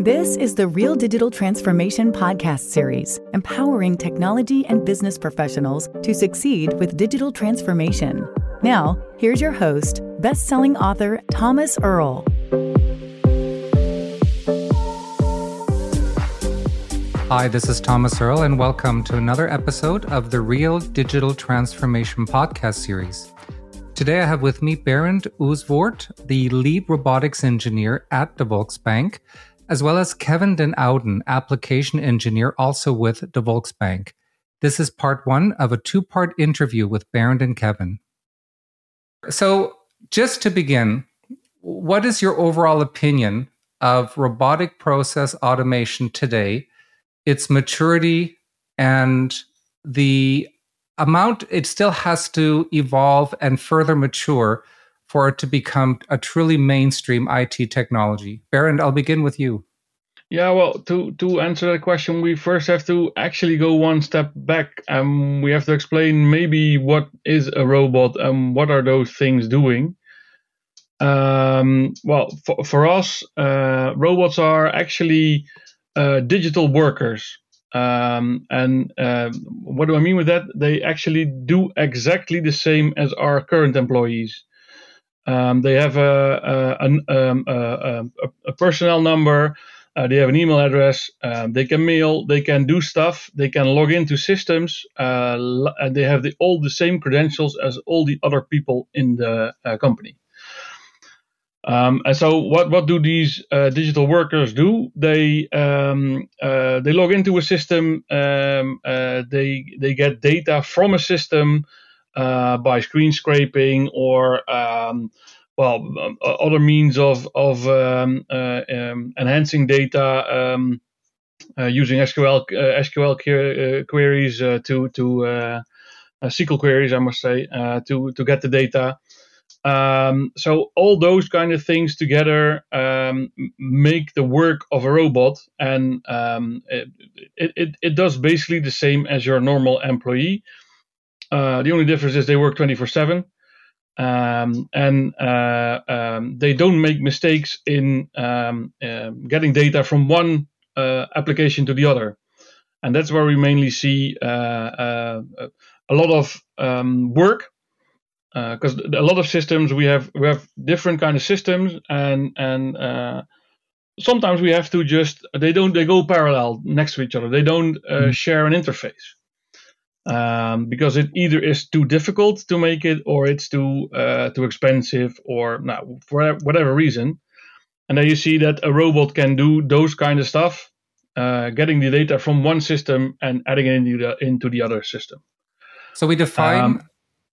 This is the Real Digital Transformation Podcast Series, empowering technology and business professionals to succeed with digital transformation. Now, here's your host, best selling author Thomas Erl. Hi, this is Thomas Erl, and welcome to another episode of the Real Digital Transformation Podcast Series. Today I have with me Berend Ossevoort, the lead robotics engineer at the Volksbank, as well as Kevin Den Ouden, application engineer also with the Volksbank. This is part one of a two part interview with Berend and Kevin. So, just to begin, what is your overall opinion of robotic process automation today, its maturity, and the amount it still has to evolve and further mature for it to become a truly mainstream IT technology. Berend, I'll begin with you. Yeah, well, to to answer that question, we first have to actually go one step back. Um, we have to explain maybe what is a robot and what are those things doing. Um, well, for, for us, uh, robots are actually uh, digital workers. Um, and uh, what do I mean with that? They actually do exactly the same as our current employees. Um, they have a, a, um, a, a personnel number, uh, they have an email address, um, they can mail, they can do stuff, they can log into systems, uh, and they have the, all the same credentials as all the other people in the uh, company. Um, and so, what what do these uh, digital workers do? They um, uh, they log into a system. Um, uh, they they get data from a system uh, by screen scraping or um, well um, other means of of um, uh, enhancing data uh, using SQL SQL queries to to SQL queries, I must say, to to get the data. Um, so all those kind of things together um, make the work of a robot, and um, it, it, it does basically the same as your normal employee. Uh, the only difference is they work 24 7 um, and uh, um, they don't make mistakes in um, uh, getting data from one uh, application to the other. And that's where we mainly see uh, uh, a lot of work because uh, a lot of systems we have we have different kind of systems and and uh, sometimes we have to just they don't they go parallel next to each other they don't uh, mm. share an interface um, because it either is too difficult to make it or it's too uh, too expensive or for whatever reason. And then you see that a robot can do those kind of stuff uh, getting the data from one system and adding it into the into the other system. So we define um,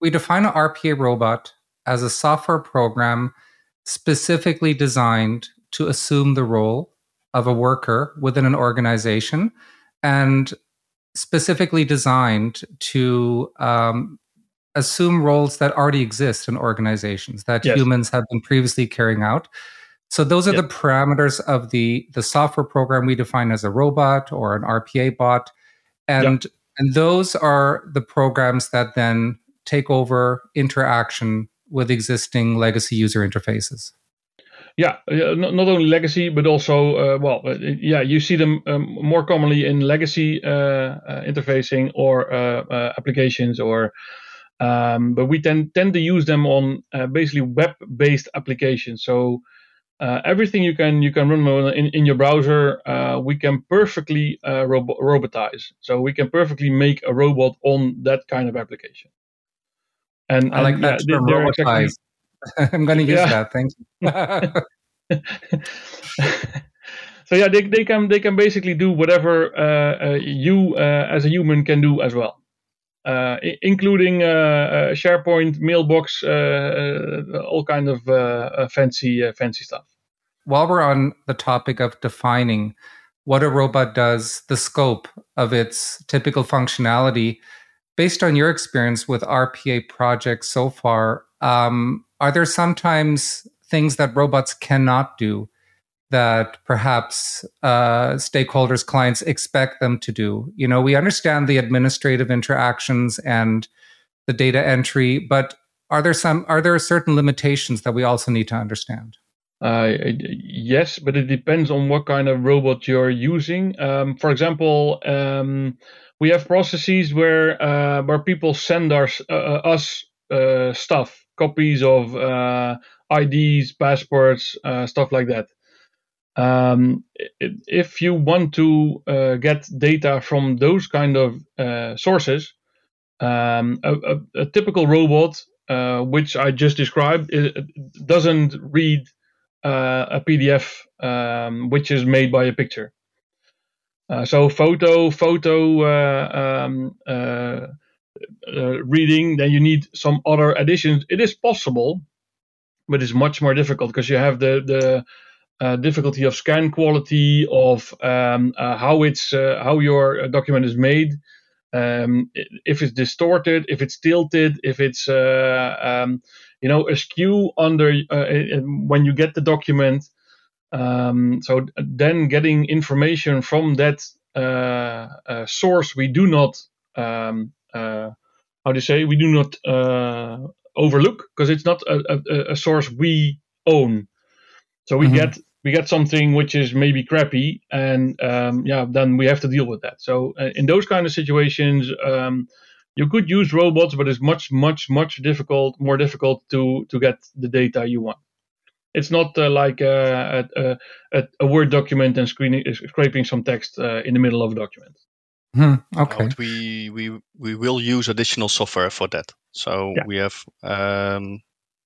we define an RPA robot as a software program specifically designed to assume the role of a worker within an organization and specifically designed to um, assume roles that already exist in organizations that yes. humans have been previously carrying out. So those are yep. the parameters of the the software program we define as a robot or an RPA bot, and yep. and those are the programs that then take over interaction with existing legacy user interfaces? Yeah, uh, not, not only legacy, but also, uh, well, uh, yeah, you see them um, more commonly in legacy uh, uh interfacing or uh, applications, or um, but we tend tend to use them on basically web-based applications. So everything you can you can run in, in your browser, we can perfectly robo- robotize. So we can perfectly make a robot on that kind of application. And I like that term, exactly, I'm going to use yeah. that. Thank you. so yeah, they, they can they can basically do whatever uh, uh, you uh, as a human can do as well, uh, including uh, uh, SharePoint, mailbox, all kind of fancy fancy stuff. While we're on the topic of defining what a robot does, the scope of its typical functionality, based on your experience with RPA projects so far, um, are there sometimes things that robots cannot do that perhaps uh, stakeholders, clients expect them to do? You know, we understand the administrative interactions and the data entry, but are there some are there certain limitations that we also need to understand? Uh, yes, but it depends on what kind of robot you're using. Um, for example, um, we have processes where uh, where people send our, uh, uh, us uh, stuff, copies of uh, IDs, passports, stuff like that. Um, if you want to get data from those kind of sources, um, a, a, a, typical robot, which I just described, doesn't read uh, a PDF um, which is made by a picture. Uh, so photo, photo uh, um, uh, uh, reading, then you need some other additions. It is possible, but it's much more difficult because you have the the uh, difficulty of scan quality of um, how it's how your document is made. Um, if it's distorted, if it's tilted, if it's um, you know askew under uh, when you get the document. Um, so then getting information from that uh, uh, source, we do not um, uh, how do you say we do not uh, overlook because it's not a, a, a, source we own. So we mm-hmm. get we get something which is maybe crappy, and um, yeah, then we have to deal with that. So uh, in those kind of situations, um, you could use robots, but it's much, much, much difficult, more difficult to to get the data you want. It's not uh, like a, a, a, Word document and screening, uh, scraping some text uh, in the middle of a document. Hmm, okay. But we we we will use additional software for that. So yeah. we have um,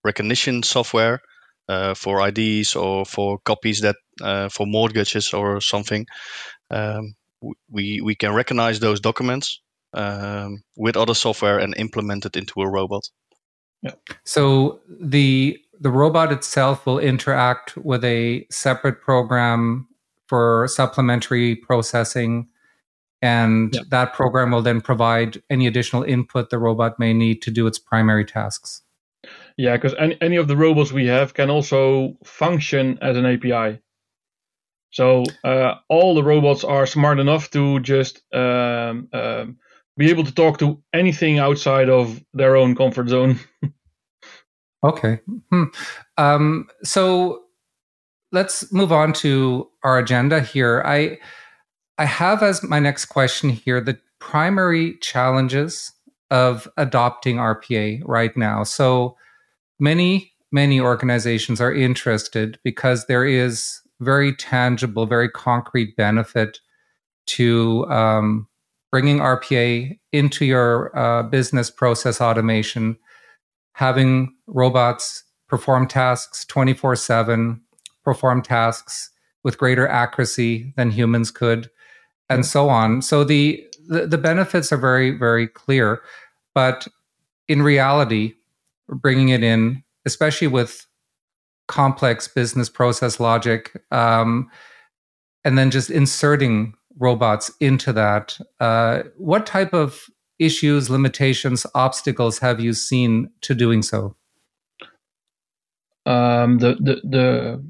recognition software uh, for IDs or for copies that uh, for mortgages or something. Um, we we can recognize those documents um, with other software and implement it into a robot. Yeah. So the the robot itself will interact with a separate program for supplementary processing and yeah. that program will then provide any additional input the robot may need to do its primary tasks. Yeah, because any, any of the robots we have can also function as an API. So uh, all the robots are smart enough to just um, um, be able to talk to anything outside of their own comfort zone. okay. Hmm. Um, so let's move on to our agenda here. I I have as my next question here the primary challenges of adopting RPA right now. So many many organizations are interested because there is very tangible, very concrete benefit to um, bringing RPA into your uh, business process automation, having robots perform tasks 24 7, perform tasks with greater accuracy than humans could, and so on. So the, the, the benefits are very, very clear. But in reality, bringing it in, especially with complex business process logic, um, and then just inserting robots into that. Uh, what type of issues, limitations, obstacles have you seen to doing so? Um, the, the the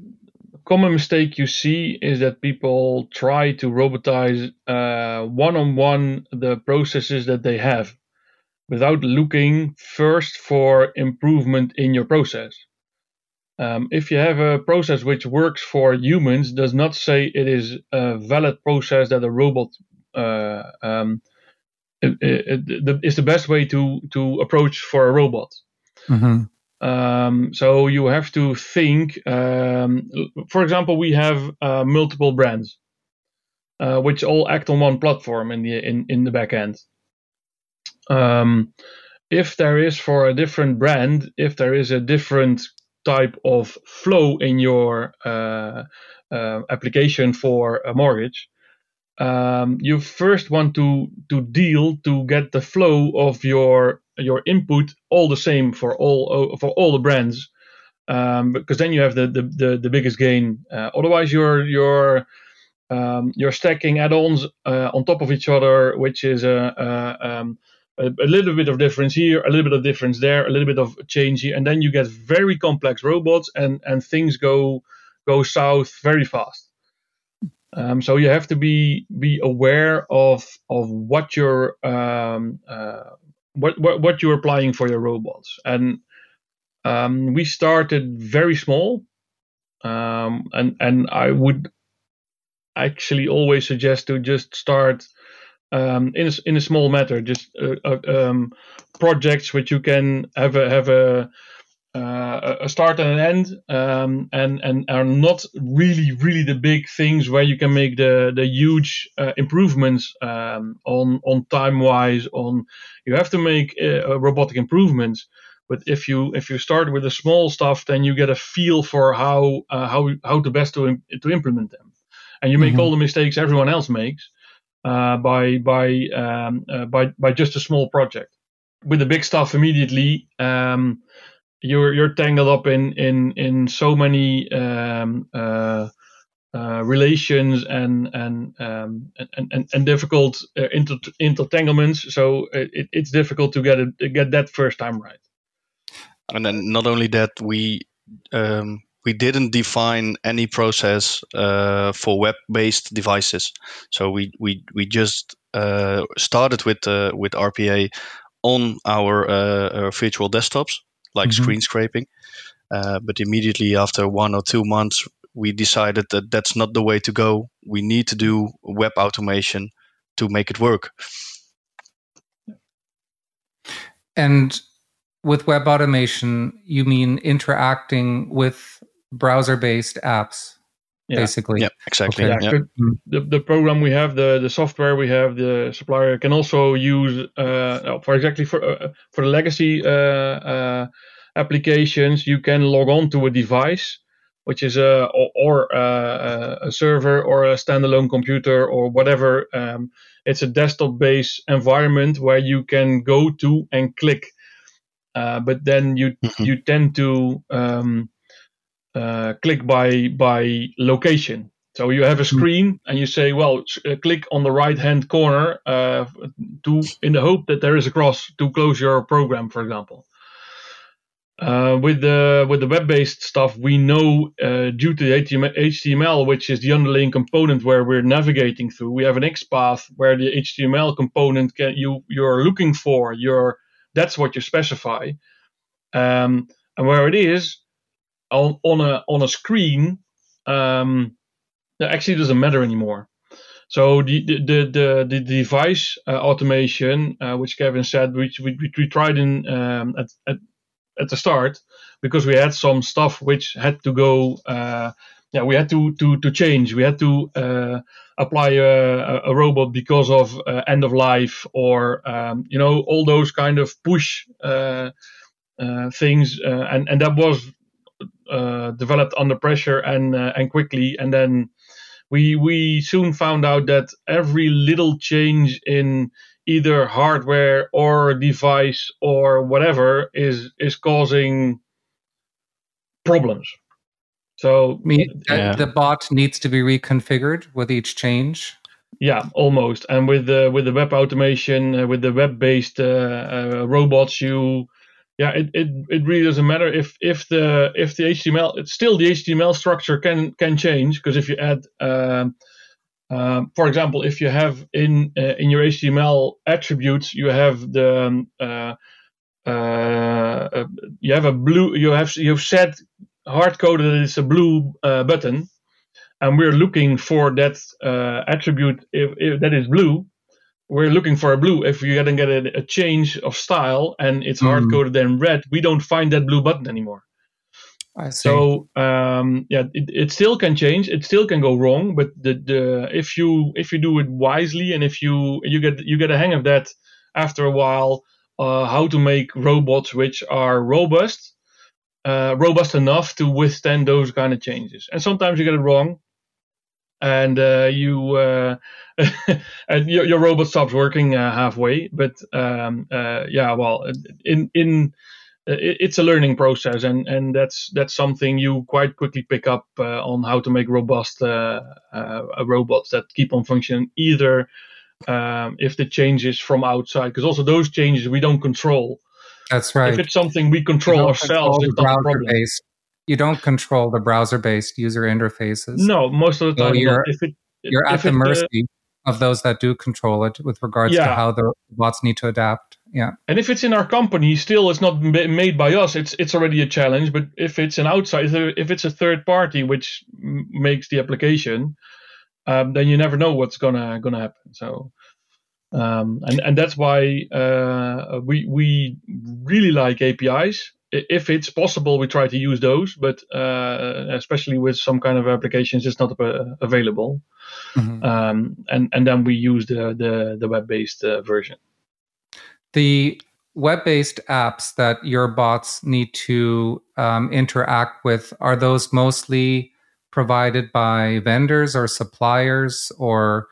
common mistake you see is that people try to robotize one on one the processes that they have without looking first for improvement in your process. Um, if you have a process which works for humans, does not say it is a valid process that a robot uh, um, it, it, it, is the best way to to approach for a robot. Mm-hmm. Um, so you have to think. Um, for example, we have uh, multiple brands, uh, which all act on one platform in the in in the back end. Um, if there is for a different brand, if there is a different type of flow in your uh, uh, application for a mortgage, um, you first want to to deal to get the flow of your your input all the same for all for all the brands, um, because then you have the the, the, the biggest gain. Uh, otherwise, you're you're um, you're stacking add-ons uh, on top of each other, which is a, a um, a, a, little bit of difference here, a little bit of difference there, a little bit of change here, and then you get very complex robots, and and things go go south very fast. Um, so you have to be be aware of of what you're um, uh, what, what what you're applying for your robots, and um, we started very small. um, and and I would actually always suggest to just start um, in a, in a small matter, just uh, uh, um, projects which you can have a have a uh, a start and an end, um, and and are not really really the big things where you can make the the huge uh, improvements um, on on time wise. On you have to make uh, robotic improvements, but if you if you start with the small stuff, then you get a feel for how uh, how how to best to to implement them, and you make mm-hmm. all the mistakes everyone else makes uh, by by um, uh, by by just a small project. With the big stuff, immediately um, you're you're tangled up in in in so many um, uh, uh, relations and and, um, and and and difficult uh, inter- intertanglements. So it, it's difficult to get it get that first time right. And then not only that, we um, we didn't define any process uh, for web-based devices. So we we we just uh, started with uh, with RPA on our, uh, our virtual desktops, like mm-hmm. screen scraping. Uh, but immediately after one or two months, we decided that that's not the way to go. We need to do web automation to make it work. And with web automation, you mean interacting with browser based apps, yeah. basically. Yeah, exactly. Okay. Yeah. The, the program we have, the, the software we have, the supplier can also use, uh, for exactly for, uh, for the legacy uh, uh, applications, you can log on to a device. Which is a or, or uh, a, a server or a standalone computer or whatever. Um, it's a desktop-based environment where you can go to and click uh, but then you mm-hmm. you tend to um, uh, click by by location. So you have a mm-hmm. screen and you say, well, uh, click on the right hand corner uh, to in the hope that there is a cross to close your program, for example. Uh, with the with the web-based stuff, we know uh, due to the HTML, which is the underlying component where we're navigating through, we have an XPath where the HTML component can, you you're looking for your that's what you specify. Um, and where it is on, on a on a screen, um, actually doesn't matter anymore. So the the the, the device uh, automation, uh, which Kevin said, which we, we tried in um, at, at at the start, because we had some stuff which had to go. Uh, yeah, we had to to to change. We had to uh, apply a, a, robot because of uh, end of life or um, you know all those kind of push uh, things, and and that was developed under pressure and and quickly, and then we we soon found out that every little change in either hardware or device or whatever is is causing problems so yeah. the bot needs to be reconfigured with each change. Yeah, almost. And with the with the web automation, uh, with the web based uh, uh, robots, you yeah, it, it, it really doesn't matter if if the if the HTML it's still the HTML structure can can change because if you add um, um, for example, if you have in uh, in your HTML attributes, you have the um, uh, uh, you have a blue you have you've set hard coded it's a blue uh, button, and we're looking for that uh, attribute if, if, that is blue. We're looking for a blue. If you get a, a change of style and it's mm. hard coded in red, we don't find that blue button anymore. I see. So um, yeah, it, it still can change. It still can go wrong, but the, the if you if you do it wisely and if you you get you get a hang of that after a while, uh, how to make robots which are robust uh, robust enough to withstand those kind of changes. And sometimes you get it wrong, and uh, you uh, and your, your, robot stops working uh, halfway. But um, uh, yeah, well, in in it's a learning process, and, and that's that's something you quite quickly pick up uh, on how to make robust robots that keep on functioning either um, if the changes from outside, because also those changes we don't control. That's right. If it's something we control ourselves, control it's not a problem. You don't control the browser-based user interfaces. No, most of the time. So you're, it, you're at the uh, mercy uh, of those that do control it with regards yeah. to how the bots need to adapt. Yeah. And if it's in our company, still it's not made by us. It's it's already a challenge. But if it's an outside, if it's a third party which makes the application, um, then you never know what's gonna gonna happen. So. Um, and and that's why uh, we we really like APIs. If it's possible, we try to use those, but uh, especially with some kind of applications, it's not uh, available. Mm-hmm. Um, and and then we use the the, the web based uh, version. The web based apps that your bots need to um, interact with are those mostly provided by vendors or suppliers or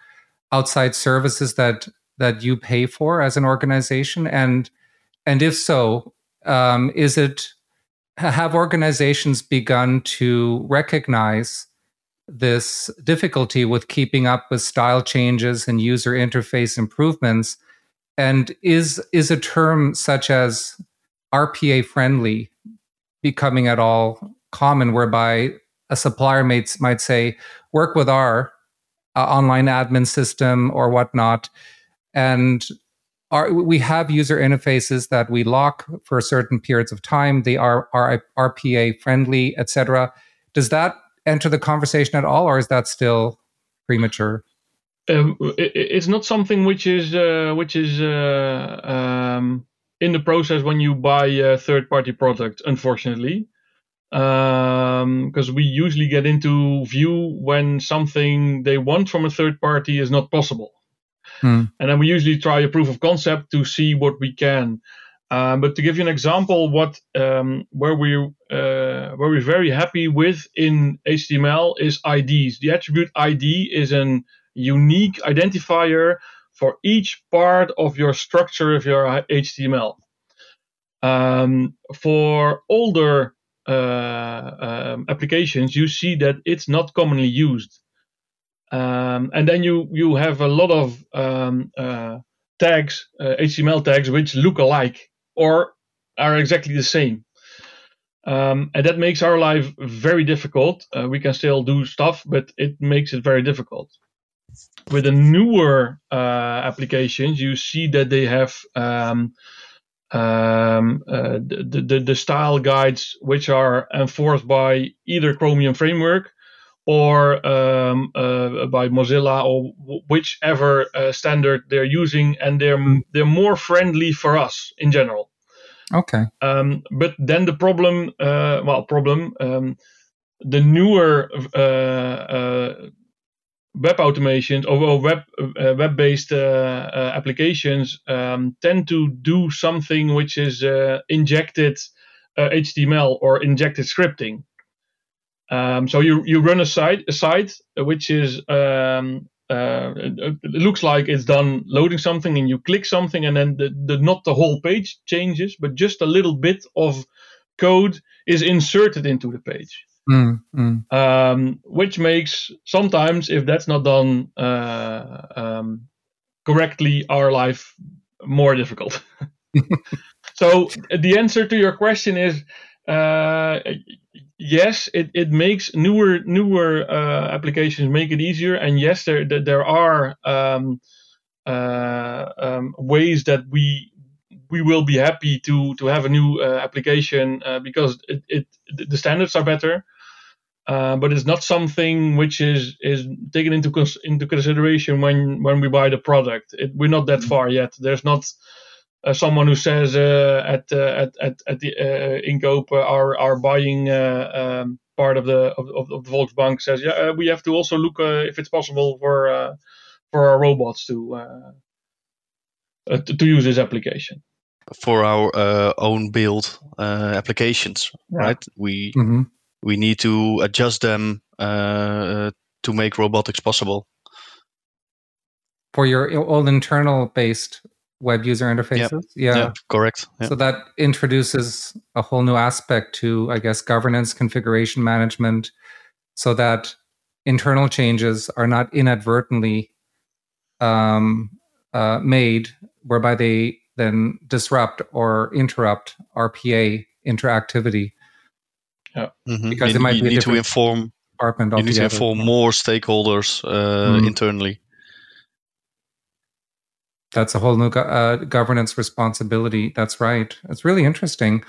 outside services that that you pay for as an organization and and if so um, is it have organizations begun to recognize this difficulty with keeping up with style changes and user interface improvements? And is is a term such as rpa friendly becoming at all common whereby a supplier might, might say work with our uh, online admin system or whatnot and our, we have user interfaces that we lock for certain periods of time they are, are rpa friendly etc does that enter the conversation at all, or is that still premature? Um, it, it's not something which is uh, which is uh, um, in the process when you buy a third-party product. Unfortunately, because um, we usually get into view when something they want from a third party is not possible. Hmm. And then we usually try a proof of concept to see what we can. Um, but to give you an example, what um, where we uh, where we're very happy with in HTML is IDs. The attribute ID is an unique identifier for each part of your structure of your HTML. Um, for older uh, um, applications, you see that it's not commonly used, um, and then you you have a lot of um, uh, tags, HTML uh, tags, which look alike or are exactly the same. Um, and that makes our life very difficult. Uh, we can still do stuff, but it makes it very difficult. With the newer uh, applications, you see that they have um, um, uh, the, the, the style guides which are enforced by either Chromium framework or um, uh, by Mozilla or whichever uh, standard they're using, and they're they're more friendly for us in general. Okay. Um, but then the problem, uh, well, problem, um, the newer uh, uh, web automations or web uh, web-based applications um, tend to do something which is injected HTML or injected scripting. Um, so you you run a site a site which is um, uh, it, looks like it's done loading something, and you click something, and then the, the not the whole page changes, but just a little bit of code is inserted into the page. Mm, mm. Um, which makes sometimes, if that's not done uh, um, correctly, our life more difficult. so the answer to your question is uh, yes, it, it makes newer newer uh, applications make it easier, and yes, there there are um, uh, um, ways that we we will be happy to to have a new uh, application uh, because it, it the standards are better. Uh, but it's not something which is is taken into cons- into consideration when when we buy the product. It, we're not that mm-hmm. far yet. There's not uh, someone who says uh, at, uh, at at at the uh, Inkoop are are buying um, part of the of, of, the Volksbank says yeah we have to also look if it's possible for for our robots to, to, to use this application for our uh, own build uh, applications, yeah. right? We mm-hmm. we need to adjust them uh, to make robotics possible. For your all internal based web user interfaces. Yep. Yeah. Yep, correct. Yep. So that introduces a whole new aspect to, I guess, governance, configuration management, so that internal changes are not inadvertently um, uh, made, whereby they then disrupt or interrupt RPA interactivity. Yeah. Mm-hmm. Because you, it might you be need to inform. Department you need to inform more stakeholders uh, mm. internally. That's a whole new go- uh, governance responsibility. That's right. It's really interesting.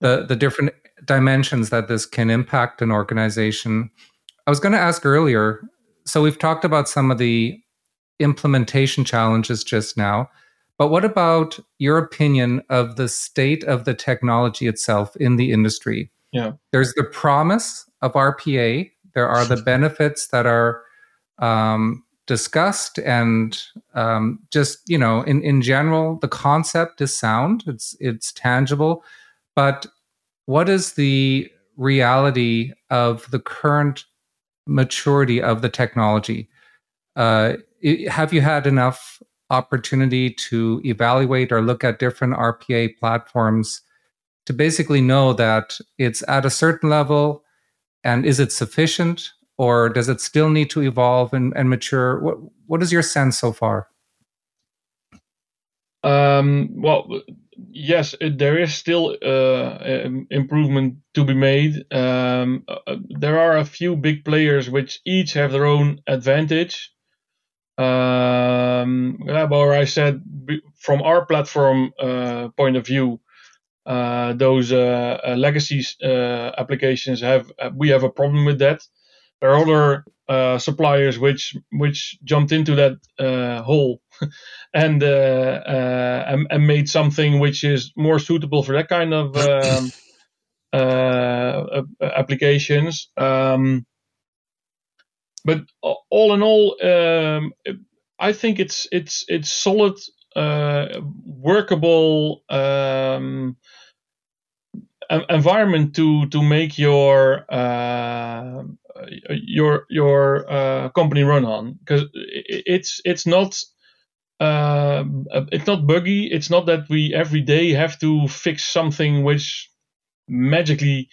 The the different dimensions that this can impact an organization. I was going to ask earlier. So we've talked about some of the implementation challenges just now, but what about your opinion of the state of the technology itself in the industry? Yeah, there's the promise of RPA. There are the benefits that are um, discussed and um, just you know in, in general the concept is sound it's it's tangible but what is the reality of the current maturity of the technology? Uh, have you had enough opportunity to evaluate or look at different rpa platforms to basically know that it's at a certain level and is it sufficient or does it still need to evolve and, and mature? What what is your sense so far? Um, well, yes, there is still uh, improvement to be made. Um, uh, there are a few big players which each have their own advantage. Um, I said from our platform uh, point of view, uh, those uh, uh legacy uh, applications have we have a problem with that there are other uh, suppliers which which jumped into that uh, hole and, uh, uh, and, and made something which is more suitable for that kind of um, uh, applications. Um, but all in all, um, I think it's it's it's solid, uh, workable um, environment to to make your your your uh, company run on because it's it's not uh, it's not buggy. It's not that we every day have to fix something which magically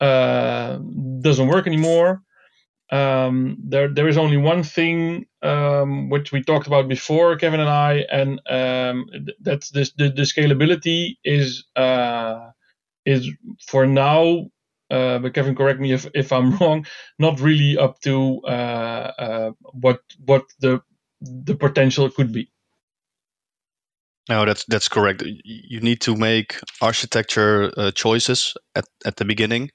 uh, doesn't work anymore. Um, there there is only one thing um, which we talked about before, Kevin and I, and um, that's this the, the scalability is uh, is for now uh, but Kevin, correct me if, if I'm wrong, not really up to uh, uh, what what the the potential could be. No, that's that's correct. You need to make architecture uh, choices at, at the beginning,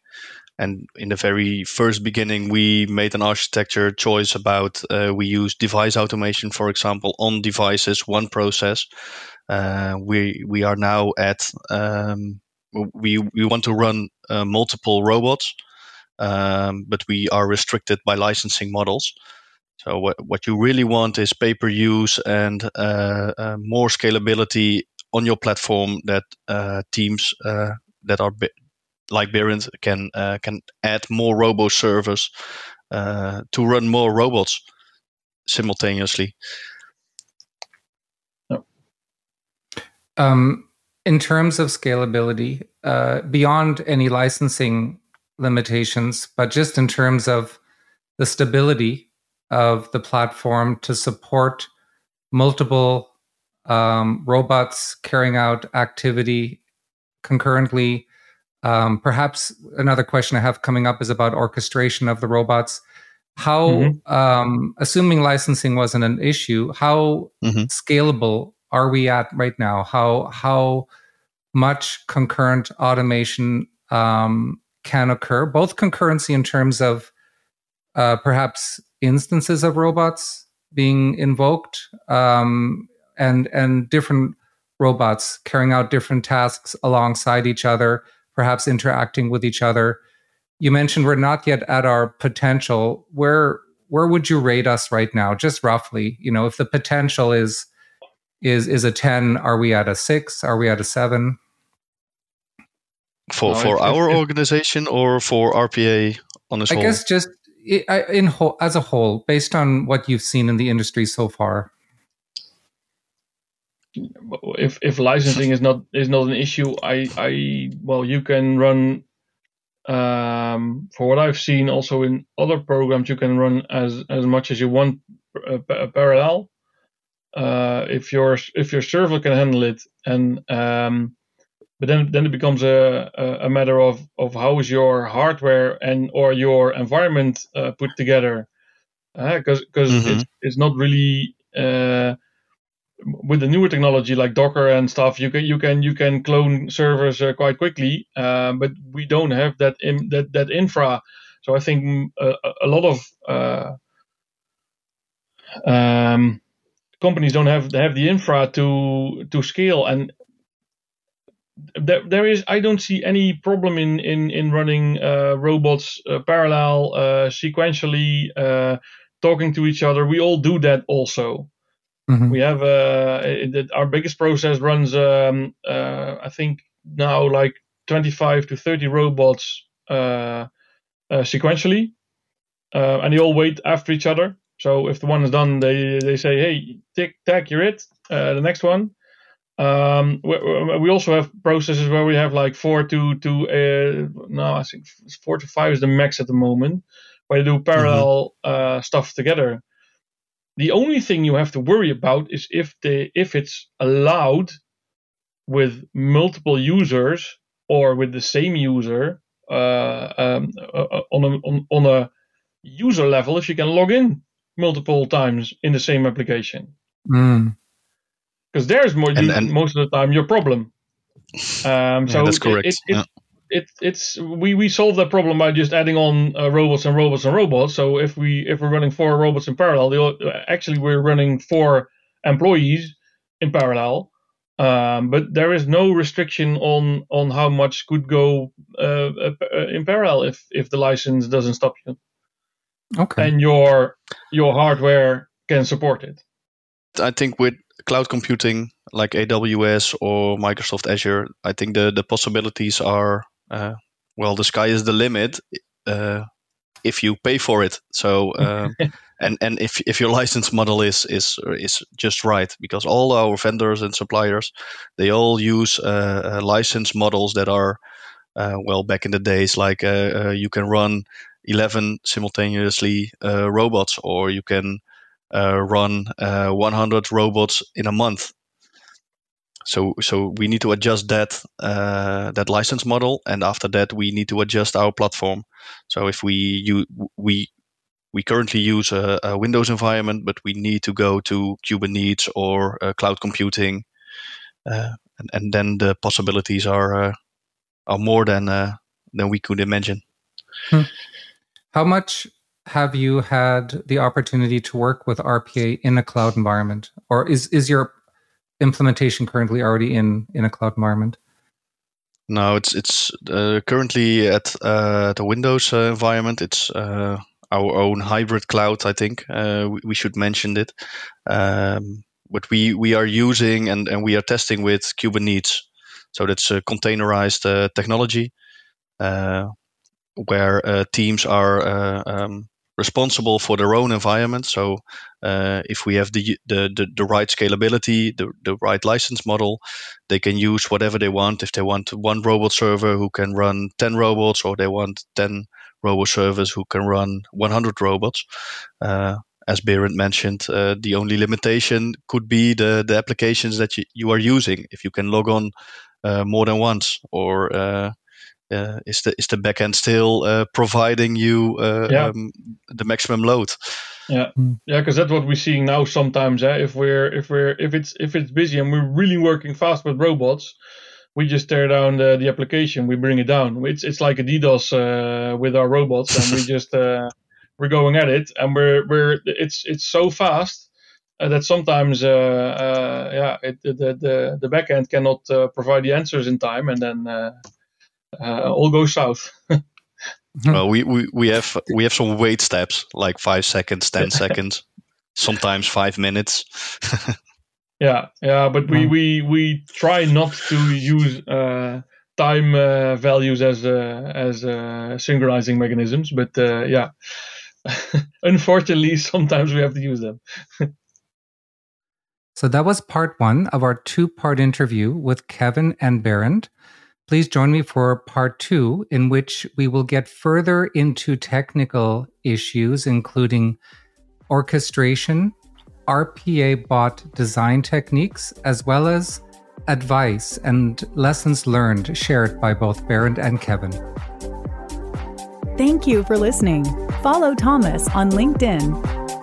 and in the very first beginning, we made an architecture choice about uh, we use device automation, for example, on devices, one process. Uh, we we are now at um, we we want to run uh, multiple robots, um, but we are restricted by licensing models. So what what you really want is pay per use and uh, uh, more scalability on your platform that uh, teams uh, that are bi- like Berend can can add more robo servers to run more robots simultaneously. Um, in terms of scalability, uh, beyond any licensing limitations, but just in terms of the stability of the platform to support multiple um, robots carrying out activity concurrently. Um, perhaps another question I have coming up is about orchestration of the robots. How, mm-hmm. um, assuming licensing wasn't an issue, how mm-hmm. scalable are we at right now? How how much concurrent automation um, can occur? Both concurrency in terms of uh, perhaps instances of robots being invoked um, and and different robots carrying out different tasks alongside each other, perhaps interacting with each other. You mentioned we're not yet at our potential. Where where would you rate us right now, just roughly? You know, if the potential is is is a 10 are we at a 6 are we at a 7 for no, for our organization or for rpa on its i whole? guess just in whole as a whole based on what you've seen in the industry so far. If if licensing is not is not an issue i i well you can run um, for what I've seen, also in other programs, you can run as as much as you want uh, parallel uh, if your if your server can handle it, and um, but then then it becomes a, a matter of of how is your hardware and or your environment uh, put together, because uh, because mm-hmm. it's, it's not really uh, with the newer technology like Docker and stuff, you can you can you can clone servers uh, quite quickly, uh, but we don't have that in, that that infra. So I think mm, a, a lot of uh, um, companies don't have have the infra to to scale, and there, there is I don't see any problem in in in running uh, robots uh, parallel sequentially talking to each other. We all do that also. Mm-hmm. We have uh, it, our biggest process runs, um, uh, I think now like 25 to 30 robots uh, uh sequentially, uh, and they all wait after each other. So if the one is done, they they say, "Hey, tick tack, you're it." Uh, the next one. Um, we, we, also have processes where we have like four to to no, I think four to five is the max at the moment, where they do parallel mm-hmm. stuff together. The only thing you have to worry about is if the if it's allowed with multiple users or with the same user uh, um, uh, uh, on, a, on, on a user level if you can log in multiple times in the same application. Because mm. there's more and, and, most of the time your problem. Um, so yeah, that's correct. It, it, yeah it, it's we we solve that problem by just adding on uh, robots and robots and robots. So if we if we're running four robots in parallel, actually we're running four employees in parallel. Um, but there is no restriction on on how much could go uh, uh, in parallel if if the license doesn't stop you. Okay. And your your hardware can support it. I think with cloud computing like AWS or Microsoft Azure, I think the the possibilities are uh, well, the sky is the limit uh, if you pay for it. So, um, and and if if your license model is is is just right, because all our vendors and suppliers, they all use uh, uh license models that are, uh, well, back in the days, like uh, you can run 11 simultaneously robots, or you can run 100 robots in a month so so we need to adjust that uh, that license model, and after that we need to adjust our platform. So if we you we we currently use a, a, Windows environment, but we need to go to Kubernetes or uh, cloud computing, uh, and, and, then the possibilities are uh, are more than uh, than we could imagine. Hmm. How much have you had the opportunity to work with RPA in a cloud environment, or is is your implementation currently already in in a cloud environment? No, it's it's uh, currently at uh, the Windows uh, environment. It's uh, our own hybrid cloud. I think uh, we, we, should mention it. Um, but we we are using and, and we are testing with Kubernetes. So that's a containerized uh, technology where teams are um, responsible for their own environment. So uh, if we have the, the, the the right scalability, the the right license model, they can use whatever they want. If they want one robot server who can run ten robots, or they want ten robot servers who can run 100 robots. Uh, as Berend mentioned, uh, the only limitation could be the, the applications that you, you are using. If you can log on uh, more than once, or uh, is the is the backend still uh, providing you uh, yeah. um, the maximum load? Yeah, mm. yeah, because that's what we're seeing now. Sometimes, eh? if we're if we're if it's if it's busy and we're really working fast with robots, we just tear down the, the application. We bring it down. It's it's like a DDoS uh, with our robots, and we just uh, we're going at it, and we're we're it's it's so fast uh, that sometimes uh, uh, yeah it, the the the backend cannot uh, provide the answers in time, and then uh, all goes south. well, we, we, we have we have some wait steps like five seconds, ten seconds, sometimes five minutes. yeah, yeah, but we, we we try not to use uh, time uh, values as uh, as uh, synchronizing mechanisms, but uh, yeah, unfortunately, sometimes we have to use them. so that was part one of our two-part interview with Kevin and Berend. Please join me for part two, in which we will get further into technical issues, including orchestration, RPA bot design techniques, as well as advice and lessons learned shared by both Berend and Kevin. Thank you for listening. Follow Thomas on LinkedIn